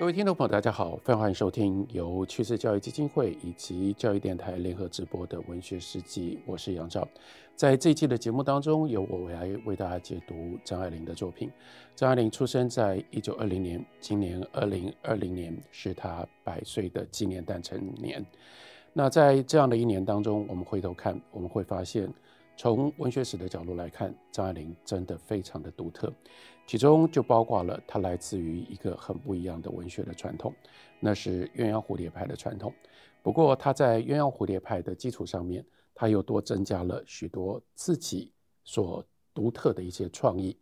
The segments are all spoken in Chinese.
各位听众朋友，大家好，非常欢迎收听由趋势教育基金会以及教育电台联合直播的文学世纪，我是杨照。在这一期的节目当中，由我来为大家解读张爱玲的作品。张爱玲出生在一九二零年，今年二零二零年是她百岁的纪念诞辰年。那在这样的一年当中，我们回头看，我们会发现，从文学史的角度来看，张爱玲真的非常的独特。其中就包括了她来自于一个很不一样的文学的传统，那是鸳鸯蝴蝶派的传统。不过她在鸳鸯蝴蝶派的基础上面，她又多增加了许多自己所独特的一些创意，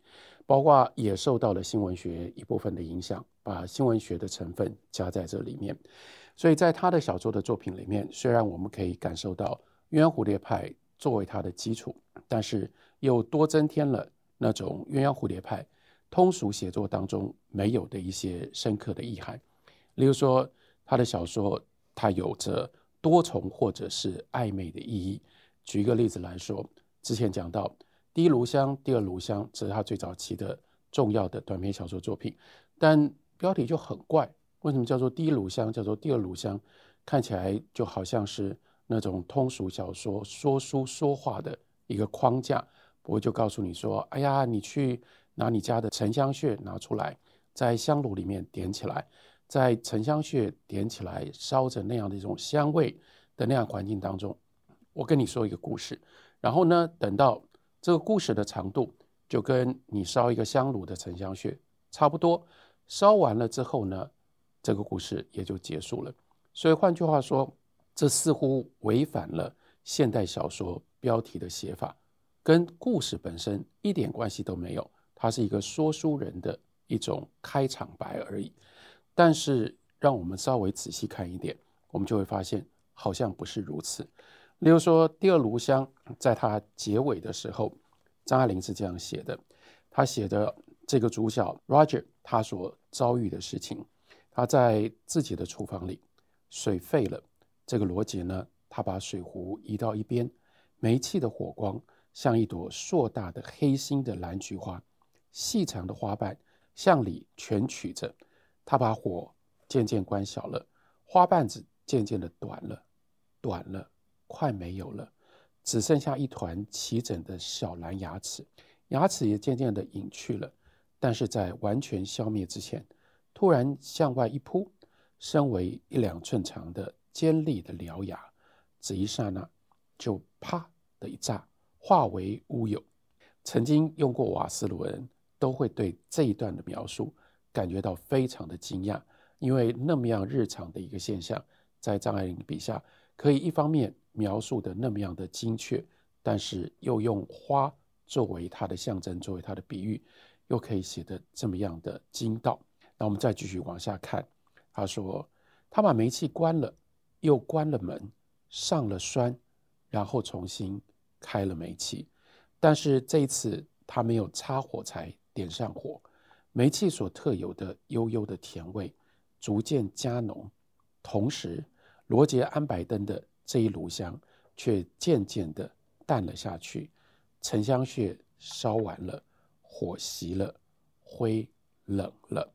包括也受到了新文学一部分的影响，把新文学的成分加在这里面。所以在她的小说的作品里面，虽然我们可以感受到鸳鸯蝴蝶派作为它的基础，但是又多增添了那种鸳鸯蝴蝶派。通俗写作当中没有的一些深刻的意涵，例如说他的小说，它有着多重或者是暧昧的意义。举一个例子来说，之前讲到《第一炉香》《第二炉香》，这是他最早期的重要的短篇小说作品，但标题就很怪，为什么叫做《第一炉香》，叫做《第二炉香》？看起来就好像是那种通俗小说说书说话的一个框架，不过就告诉你说，哎呀，你去。拿你家的沉香屑拿出来，在香炉里面点起来，在沉香屑点起来烧着那样的一种香味的那样环境当中，我跟你说一个故事，然后呢，等到这个故事的长度就跟你烧一个香炉的沉香屑差不多，烧完了之后呢，这个故事也就结束了。所以换句话说，这似乎违反了现代小说标题的写法，跟故事本身一点关系都没有。它是一个说书人的一种开场白而已，但是让我们稍微仔细看一点，我们就会发现好像不是如此。例如说，《第二炉香》在它结尾的时候，张爱玲是这样写的：他写的这个主角 Roger 他所遭遇的事情，他在自己的厨房里，水沸了，这个罗杰呢，他把水壶移到一边，煤气的火光像一朵硕大的黑心的蓝菊花。细长的花瓣向里蜷曲着，他把火渐渐关小了，花瓣子渐渐的短了，短了，快没有了，只剩下一团齐整的小蓝牙齿，牙齿也渐渐的隐去了。但是在完全消灭之前，突然向外一扑，身为一两寸长的尖利的獠牙，只一刹那，就啪的一炸，化为乌有。曾经用过瓦斯炉人。都会对这一段的描述感觉到非常的惊讶，因为那么样日常的一个现象，在张爱玲笔下可以一方面描述的那么样的精确，但是又用花作为它的象征，作为它的比喻，又可以写得这么样的精到。那我们再继续往下看，他说他把煤气关了，又关了门，上了栓，然后重新开了煤气，但是这一次他没有插火柴。点上火，煤气所特有的悠悠的甜味逐渐加浓，同时罗杰安白灯的这一炉香却渐渐的淡了下去。沉香屑烧完了，火熄了，灰冷了。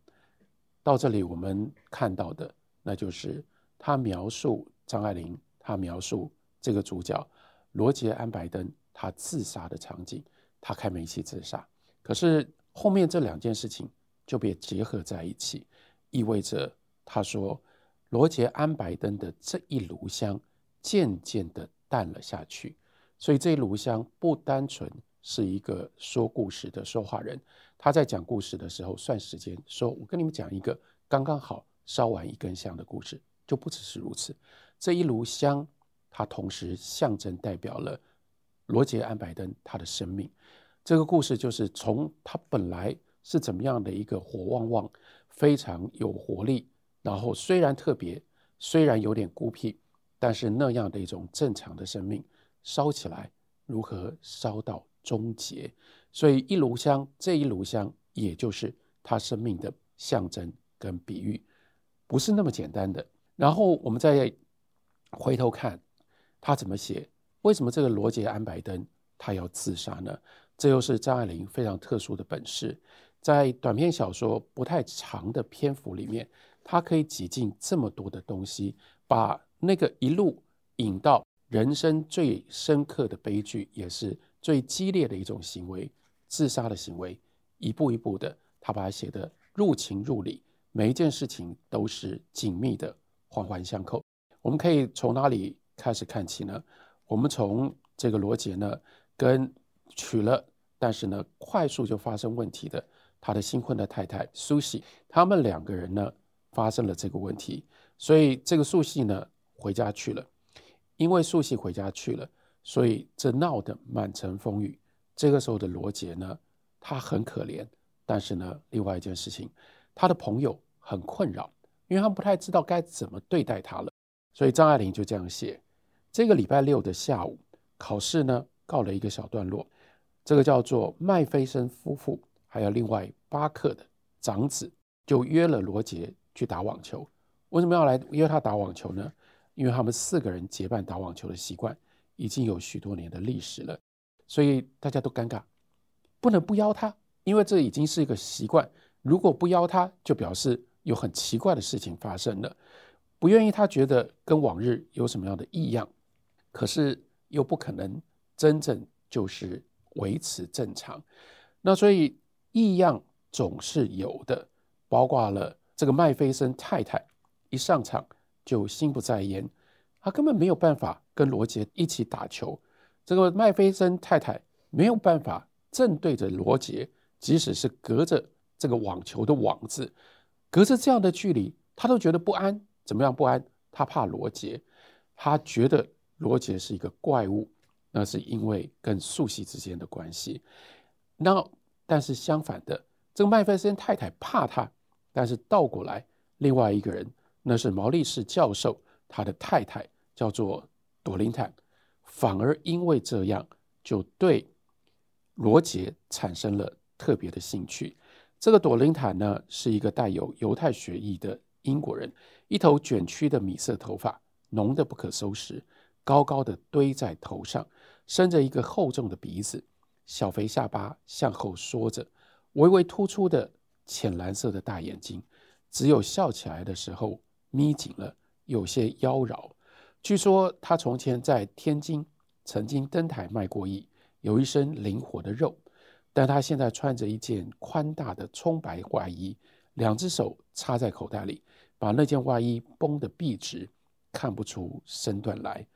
到这里，我们看到的那就是他描述张爱玲，他描述这个主角罗杰安白登他自杀的场景，他开煤气自杀，可是。后面这两件事情就被结合在一起，意味着他说罗杰安白登的这一炉香渐渐的淡了下去，所以这一炉香不单纯是一个说故事的说话人，他在讲故事的时候算时间，说我跟你们讲一个刚刚好烧完一根香的故事，就不只是如此，这一炉香它同时象征代表了罗杰安白灯他的生命。这个故事就是从他本来是怎么样的一个火旺旺、非常有活力，然后虽然特别，虽然有点孤僻，但是那样的一种正常的生命烧起来，如何烧到终结？所以一炉香，这一炉香也就是他生命的象征跟比喻，不是那么简单的。然后我们再回头看他怎么写，为什么这个罗杰安白灯他要自杀呢？这又是张爱玲非常特殊的本事，在短篇小说不太长的篇幅里面，他可以挤进这么多的东西，把那个一路引到人生最深刻的悲剧，也是最激烈的一种行为——自杀的行为，一步一步的，他把它写得入情入理，每一件事情都是紧密的，环环相扣。我们可以从哪里开始看起呢？我们从这个罗杰呢，跟娶了，但是呢，快速就发生问题的他的新婚的太太苏西，他们两个人呢，发生了这个问题，所以这个苏西呢回家去了。因为苏西回家去了，所以这闹得满城风雨。这个时候的罗杰呢，他很可怜，但是呢，另外一件事情，他的朋友很困扰，因为他们不太知道该怎么对待他了。所以张爱玲就这样写：这个礼拜六的下午，考试呢告了一个小段落。这个叫做麦菲森夫妇，还有另外巴克的长子，就约了罗杰去打网球。为什么要来约他打网球呢？因为他们四个人结伴打网球的习惯已经有许多年的历史了，所以大家都尴尬，不能不邀他，因为这已经是一个习惯。如果不邀他，就表示有很奇怪的事情发生了。不愿意，他觉得跟往日有什么样的异样，可是又不可能真正就是。维持正常，那所以异样总是有的，包括了这个麦菲森太太一上场就心不在焉，他根本没有办法跟罗杰一起打球。这个麦菲森太太没有办法正对着罗杰，即使是隔着这个网球的网子，隔着这样的距离，他都觉得不安。怎么样不安？他怕罗杰，他觉得罗杰是一个怪物。那是因为跟素汐之间的关系，那但是相反的，这个麦菲森太太怕他，但是倒过来，另外一个人，那是毛利士教授他的太太，叫做朵琳坦，反而因为这样就对罗杰产生了特别的兴趣。这个朵琳坦呢，是一个带有犹太血裔的英国人，一头卷曲的米色头发，浓得不可收拾。高高的堆在头上，生着一个厚重的鼻子，小肥下巴向后缩着，微微突出的浅蓝色的大眼睛，只有笑起来的时候眯紧了，有些妖娆。据说他从前在天津曾经登台卖过艺，有一身灵活的肉，但他现在穿着一件宽大的葱白外衣，两只手插在口袋里，把那件外衣绷得笔直，看不出身段来。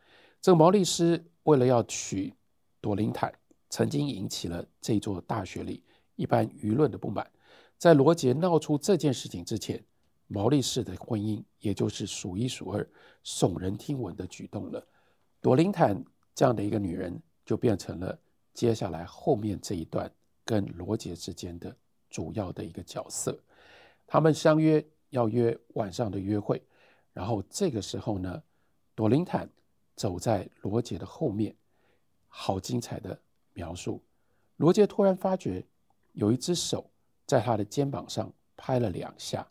这个毛利斯为了要娶朵琳坦，曾经引起了这座大学里一般舆论的不满。在罗杰闹出这件事情之前，毛利氏的婚姻也就是数一数二耸人听闻的举动了。朵琳坦这样的一个女人，就变成了接下来后面这一段跟罗杰之间的主要的一个角色。他们相约要约晚上的约会，然后这个时候呢，朵琳坦。走在罗杰的后面，好精彩的描述。罗杰突然发觉有一只手在他的肩膀上拍了两下，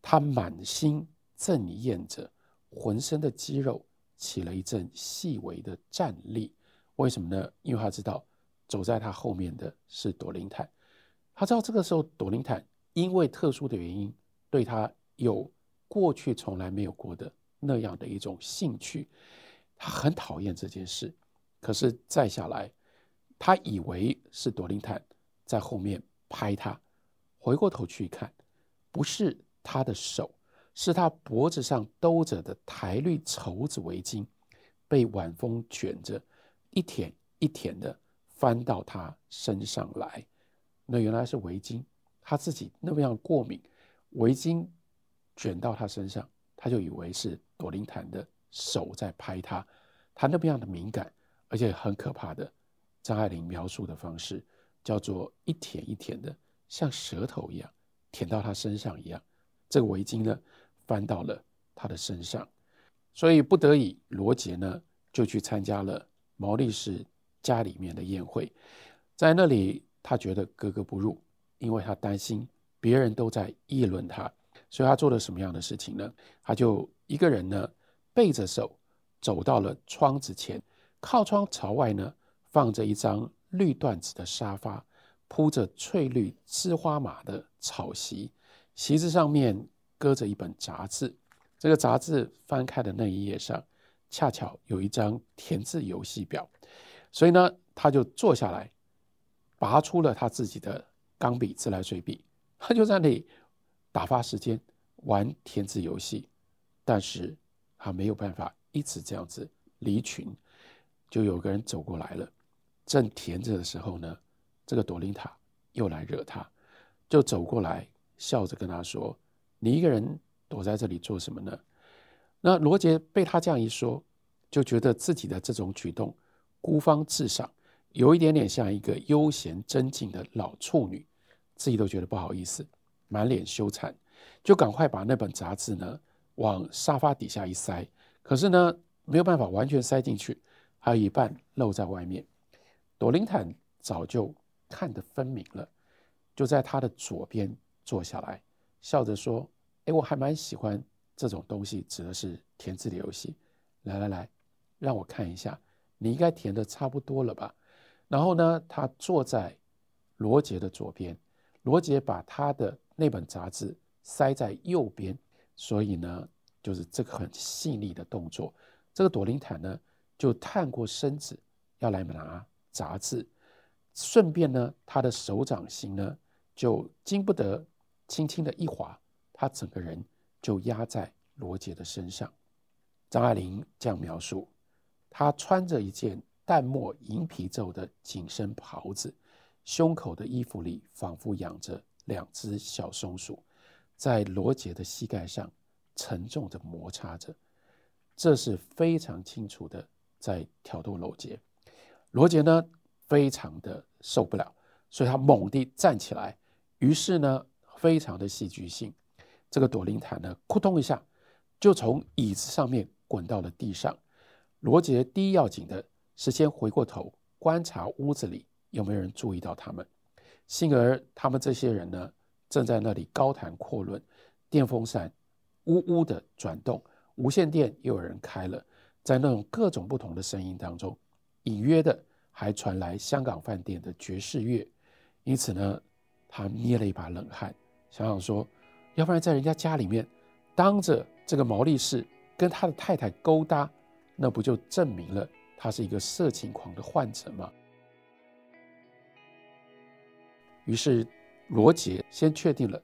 他满心正艳着，浑身的肌肉起了一阵细微的颤栗。为什么呢？因为他知道走在他后面的是朵琳坦，他知道这个时候朵琳坦因为特殊的原因对他有过去从来没有过的那样的一种兴趣。他很讨厌这件事，可是再下来，他以为是朵琳坦在后面拍他，回过头去看，不是他的手，是他脖子上兜着的台绿绸子围巾，被晚风卷着，一舔一舔的翻到他身上来。那原来是围巾，他自己那么样过敏，围巾卷到他身上，他就以为是朵琳坦的。手在拍他，他那么样的敏感，而且很可怕的。张爱玲描述的方式叫做一舔一舔的，像舌头一样舔到他身上一样。这个围巾呢，翻到了他的身上，所以不得已，罗杰呢就去参加了毛利氏家里面的宴会。在那里，他觉得格格不入，因为他担心别人都在议论他，所以他做了什么样的事情呢？他就一个人呢。背着手走到了窗子前，靠窗朝外呢，放着一张绿缎子的沙发，铺着翠绿织花麻的草席，席子上面搁着一本杂志，这个杂志翻开的那一页上，恰巧有一张填字游戏表，所以呢，他就坐下来，拔出了他自己的钢笔、自来水笔，他就在那里打发时间，玩填字游戏。但是他没有办法一直这样子离群，就有个人走过来了，正填着的时候呢，这个朵琳塔又来惹他，就走过来笑着跟他说：“你一个人躲在这里做什么呢？”那罗杰被他这样一说，就觉得自己的这种举动孤芳自赏，有一点点像一个悠闲真静的老处女，自己都觉得不好意思，满脸羞惭，就赶快把那本杂志呢往沙发底下一塞。可是呢，没有办法完全塞进去，还有一半露在外面。朵琳坦早就看得分明了，就在他的左边坐下来，笑着说：“哎，我还蛮喜欢。”这种东西指的是填字的游戏。来来来，让我看一下，你应该填的差不多了吧？然后呢，他坐在罗杰的左边，罗杰把他的那本杂志塞在右边，所以呢，就是这个很细腻的动作。这个朵琳坦呢，就探过身子要来拿杂志，顺便呢，他的手掌心呢，就经不得轻轻的一滑，他整个人。就压在罗杰的身上。张爱玲这样描述：他穿着一件淡墨银皮皱的紧身袍子，胸口的衣服里仿佛养着两只小松鼠，在罗杰的膝盖上沉重地摩擦着。这是非常清楚的在挑逗罗杰。罗杰呢，非常的受不了，所以他猛地站起来，于是呢，非常的戏剧性。这个朵琳坦呢，扑通一下就从椅子上面滚到了地上。罗杰第一要紧的是先回过头观察屋子里有没有人注意到他们。幸而他们这些人呢，正在那里高谈阔论，电风扇呜呜的转动，无线电又有人开了，在那种各种不同的声音当中，隐约的还传来香港饭店的爵士乐。因此呢，他捏了一把冷汗，想想说。要不然在人家家里面，当着这个毛利士跟他的太太勾搭，那不就证明了他是一个色情狂的患者吗？于是罗杰先确定了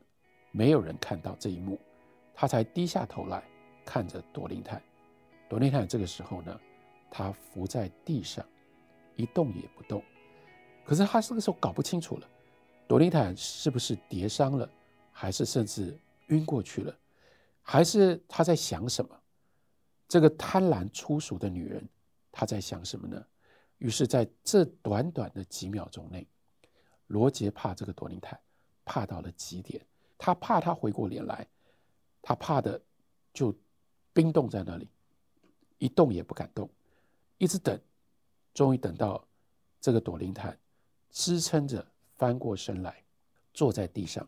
没有人看到这一幕，他才低下头来看着朵琳坦。朵琳坦这个时候呢，他伏在地上一动也不动。可是他这个时候搞不清楚了，朵琳坦是不是跌伤了，还是甚至。晕过去了，还是他在想什么？这个贪婪粗俗的女人，她在想什么呢？于是，在这短短的几秒钟内，罗杰怕这个朵琳坦，怕到了极点。他怕她回过脸来，他怕的就冰冻在那里，一动也不敢动，一直等，终于等到这个朵琳坦支撑着翻过身来，坐在地上，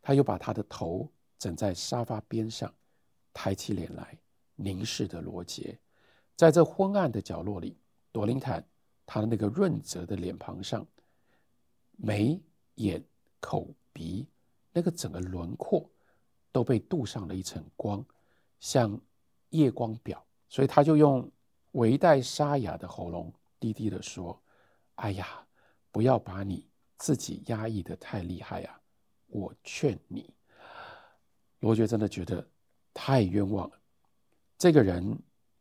他又把他的头。枕在沙发边上，抬起脸来凝视着罗杰。在这昏暗的角落里，朵琳坦她的那个润泽的脸庞上，眉眼口鼻那个整个轮廓都被镀上了一层光，像夜光表。所以他就用微带沙哑的喉咙低低地说：“哎呀，不要把你自己压抑的太厉害呀，我劝你。”罗杰真的觉得太冤枉了。这个人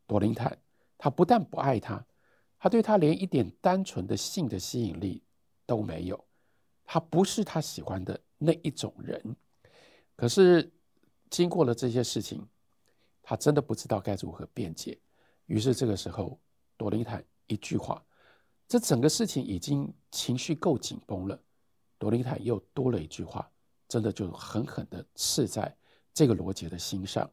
朵琳坦，他不但不爱他，他对他连一点单纯的性的吸引力都没有。他不是他喜欢的那一种人。可是经过了这些事情，他真的不知道该如何辩解。于是这个时候，朵琳坦一句话，这整个事情已经情绪够紧绷了。朵琳坦又多了一句话，真的就狠狠的刺在。这个罗杰的心上，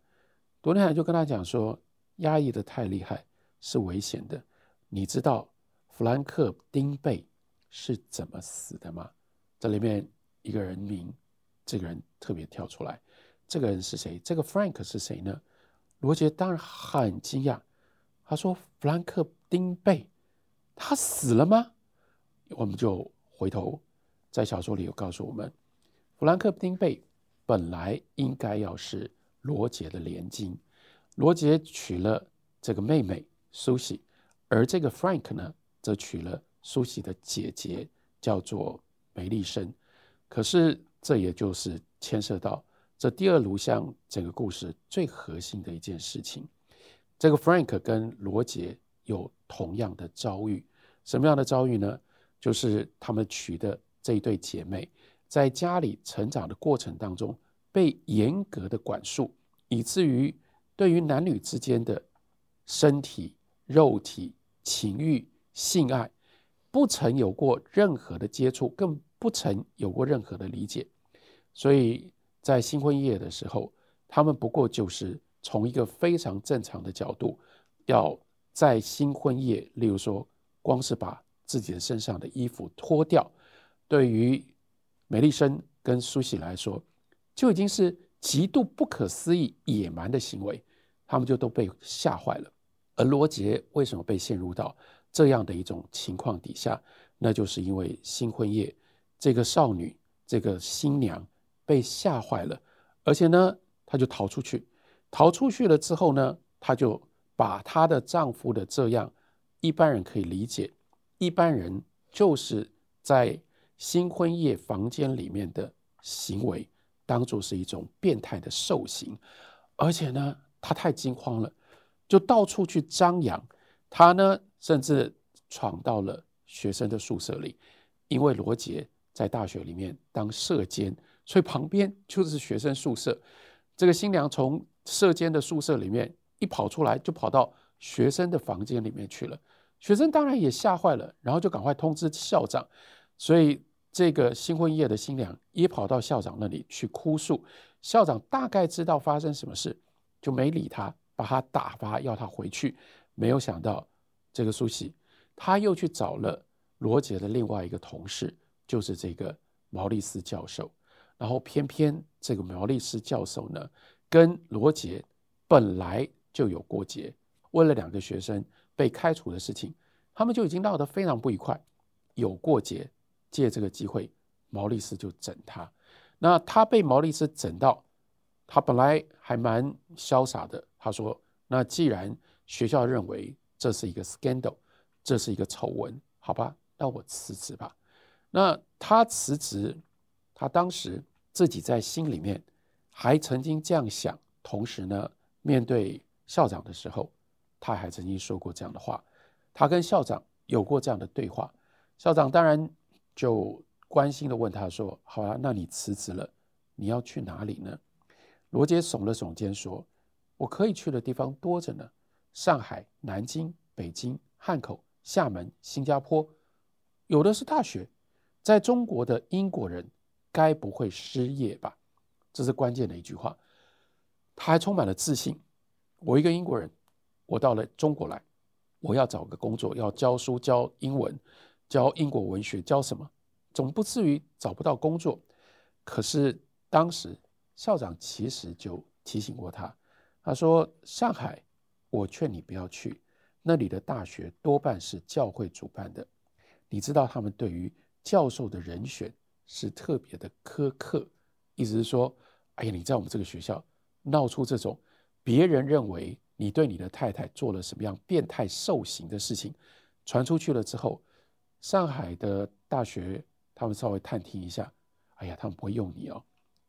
昨天还就跟他讲说：“压抑的太厉害是危险的。你知道弗兰克·丁贝是怎么死的吗？”这里面一个人名，这个人特别跳出来。这个人是谁？这个 Frank 是谁呢？罗杰当然很惊讶，他说：“弗兰克·丁贝，他死了吗？”我们就回头在小说里有告诉我们，弗兰克·丁贝。本来应该要是罗杰的连襟。罗杰娶了这个妹妹苏西，而这个 Frank 呢，则娶了苏西的姐姐，叫做梅丽森。可是这也就是牵涉到这第二炉香整个故事最核心的一件事情。这个 Frank 跟罗杰有同样的遭遇，什么样的遭遇呢？就是他们娶的这一对姐妹，在家里成长的过程当中，被严格的管束，以至于对于男女之间的身体、肉体、情欲、性爱，不曾有过任何的接触，更不曾有过任何的理解。所以在新婚夜的时候，他们不过就是从一个非常正常的角度，要在新婚夜，例如说，光是把自己的身上的衣服脱掉，对于美丽生跟苏喜来说，就已经是极度不可思议、野蛮的行为，他们就都被吓坏了。而罗杰为什么被陷入到这样的一种情况底下？那就是因为新婚夜，这个少女、这个新娘被吓坏了，而且呢，她就逃出去。逃出去了之后呢，她就把她的丈夫的这样一般人可以理解。一般人就是在新婚夜房间里面的行为，当作是一种变态的兽行，而且呢，他太惊慌了，就到处去张扬。他呢，甚至闯到了学生的宿舍里，因为罗杰在大学里面当舍监，所以旁边就是学生宿舍。这个新娘从舍监的宿舍里面一跑出来，就跑到学生的房间里面去了。学生当然也吓坏了，然后就赶快通知校长，所以这个新婚夜的新娘也跑到校长那里去哭诉。校长大概知道发生什么事，就没理他，把他打发，要他回去。没有想到，这个苏西他又去找了罗杰的另外一个同事，就是这个毛利斯教授。然后偏偏这个毛利斯教授呢，跟罗杰本来就有过节，为了两个学生。被开除的事情，他们就已经闹得非常不愉快。有过节，借这个机会，毛利斯就整他。那他被毛利斯整到，他本来还蛮潇洒的。他说：“那既然学校认为这是一个 scandal，这是一个丑闻，好吧，那我辞职吧。”那他辞职，他当时自己在心里面还曾经这样想。同时呢，面对校长的时候。他还曾经说过这样的话，他跟校长有过这样的对话。校长当然就关心地问他说：“好啊，那你辞职了，你要去哪里呢？”罗杰耸了耸肩说：“我可以去的地方多着呢，上海、南京、北京、汉口、厦门、新加坡，有的是大学。在中国的英国人该不会失业吧？这是关键的一句话。他还充满了自信。我一个英国人。”我到了中国来，我要找个工作，要教书教英文，教英国文学，教什么？总不至于找不到工作。可是当时校长其实就提醒过他，他说：“上海，我劝你不要去，那里的大学多半是教会主办的，你知道他们对于教授的人选是特别的苛刻，意思是说，哎呀，你在我们这个学校闹出这种别人认为。”你对你的太太做了什么样变态兽行的事情，传出去了之后，上海的大学他们稍微探听一下，哎呀，他们不会用你哦。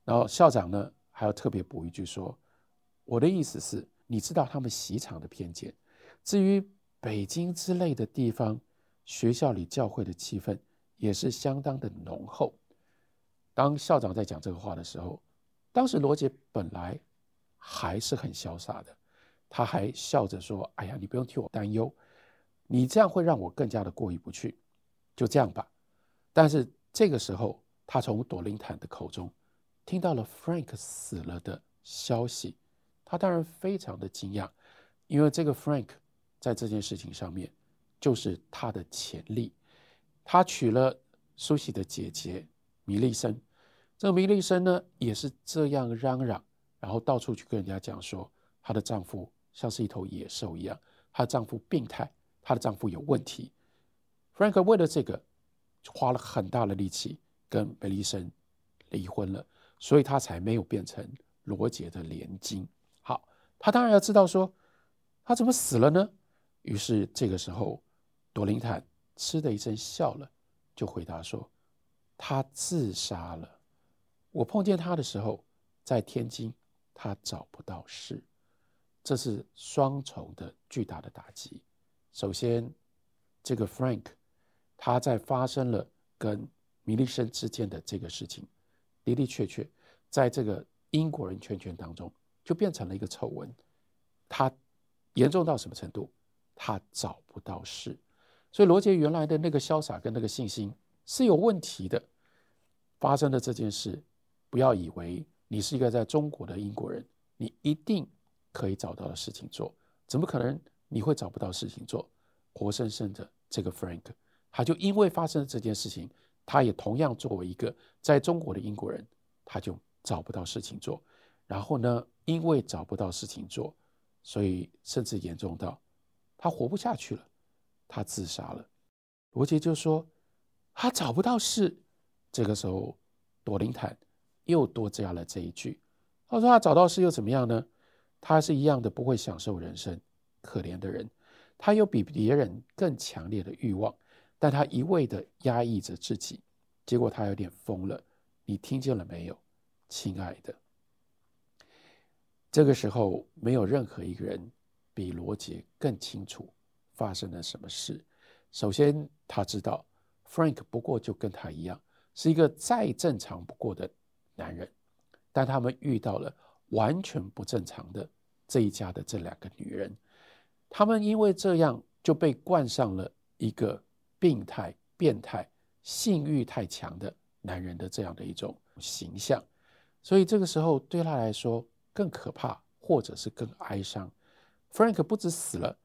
然后校长呢还要特别补一句说，我的意思是，你知道他们习场的偏见。至于北京之类的地方，学校里教会的气氛也是相当的浓厚。当校长在讲这个话的时候，当时罗杰本来还是很潇洒的。他还笑着说：“哎呀，你不用替我担忧，你这样会让我更加的过意不去，就这样吧。”但是这个时候，他从朵琳坦的口中听到了 Frank 死了的消息，他当然非常的惊讶，因为这个 Frank 在这件事情上面就是他的潜力，他娶了苏西的姐姐米莉森，这个米莉森呢也是这样嚷嚷，然后到处去跟人家讲说她的丈夫。像是一头野兽一样，她的丈夫病态，她的丈夫有问题。Frank 为了这个，花了很大的力气跟梅丽森离婚了，所以他才没有变成罗杰的连襟。好，他当然要知道说他怎么死了呢？于是这个时候，朵琳坦嗤的一声笑了，就回答说：“他自杀了。我碰见他的时候，在天津，他找不到事。这是双重的巨大的打击。首先，这个 Frank 他在发生了跟米利森之间的这个事情，的的确确在这个英国人圈圈当中就变成了一个丑闻。他严重到什么程度？他找不到事。”所以罗杰原来的那个潇洒跟那个信心是有问题的。发生的这件事，不要以为你是一个在中国的英国人，你一定可以找到的事情做。怎么可能你会找不到事情做？活生生的这个 Frank，他就因为发生了这件事情，他也同样作为一个在中国的英国人，他就找不到事情做。然后呢，因为找不到事情做，所以甚至严重到他活不下去了。他自杀了，罗杰就说他找不到事。这个时候，朵琳坦又多加了这一句：“他说他找到事又怎么样呢？他是一样的不会享受人生，可怜的人。他有比别人更强烈的欲望，但他一味的压抑着自己，结果他有点疯了。你听见了没有，亲爱的？”这个时候，没有任何一个人比罗杰更清楚。发生了什么事？首先，他知道 Frank 不过就跟他一样，是一个再正常不过的男人，但他们遇到了完全不正常的这一家的这两个女人，他们因为这样就被冠上了一个病态、变态、性欲太强的男人的这样的一种形象，所以这个时候对他来说更可怕，或者是更哀伤。Frank 不止死了。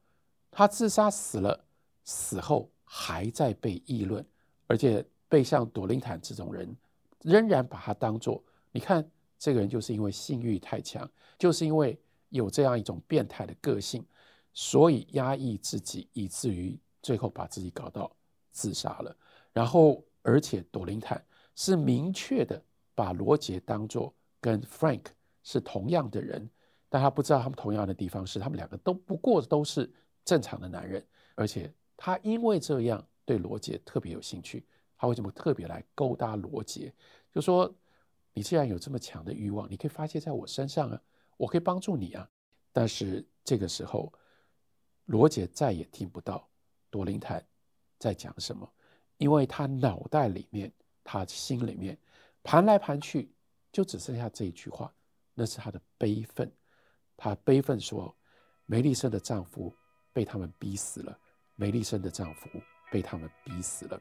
他自杀死了，死后还在被议论，而且被像朵琳坦这种人仍然把他当做，你看这个人就是因为性欲太强，就是因为有这样一种变态的个性，所以压抑自己，以至于最后把自己搞到自杀了。然后，而且朵琳坦是明确的把罗杰当做跟 Frank 是同样的人，但他不知道他们同样的地方是，他们两个都不过都是。正常的男人，而且他因为这样对罗杰特别有兴趣，他为什么特别来勾搭罗杰？就说你既然有这么强的欲望，你可以发泄在我身上啊，我可以帮助你啊。但是这个时候，罗杰再也听不到朵琳坦在讲什么，因为他脑袋里面、他心里面盘来盘去，就只剩下这一句话，那是他的悲愤。他悲愤说，梅丽森的丈夫。被他们逼死了，梅丽森的丈夫被他们逼死了。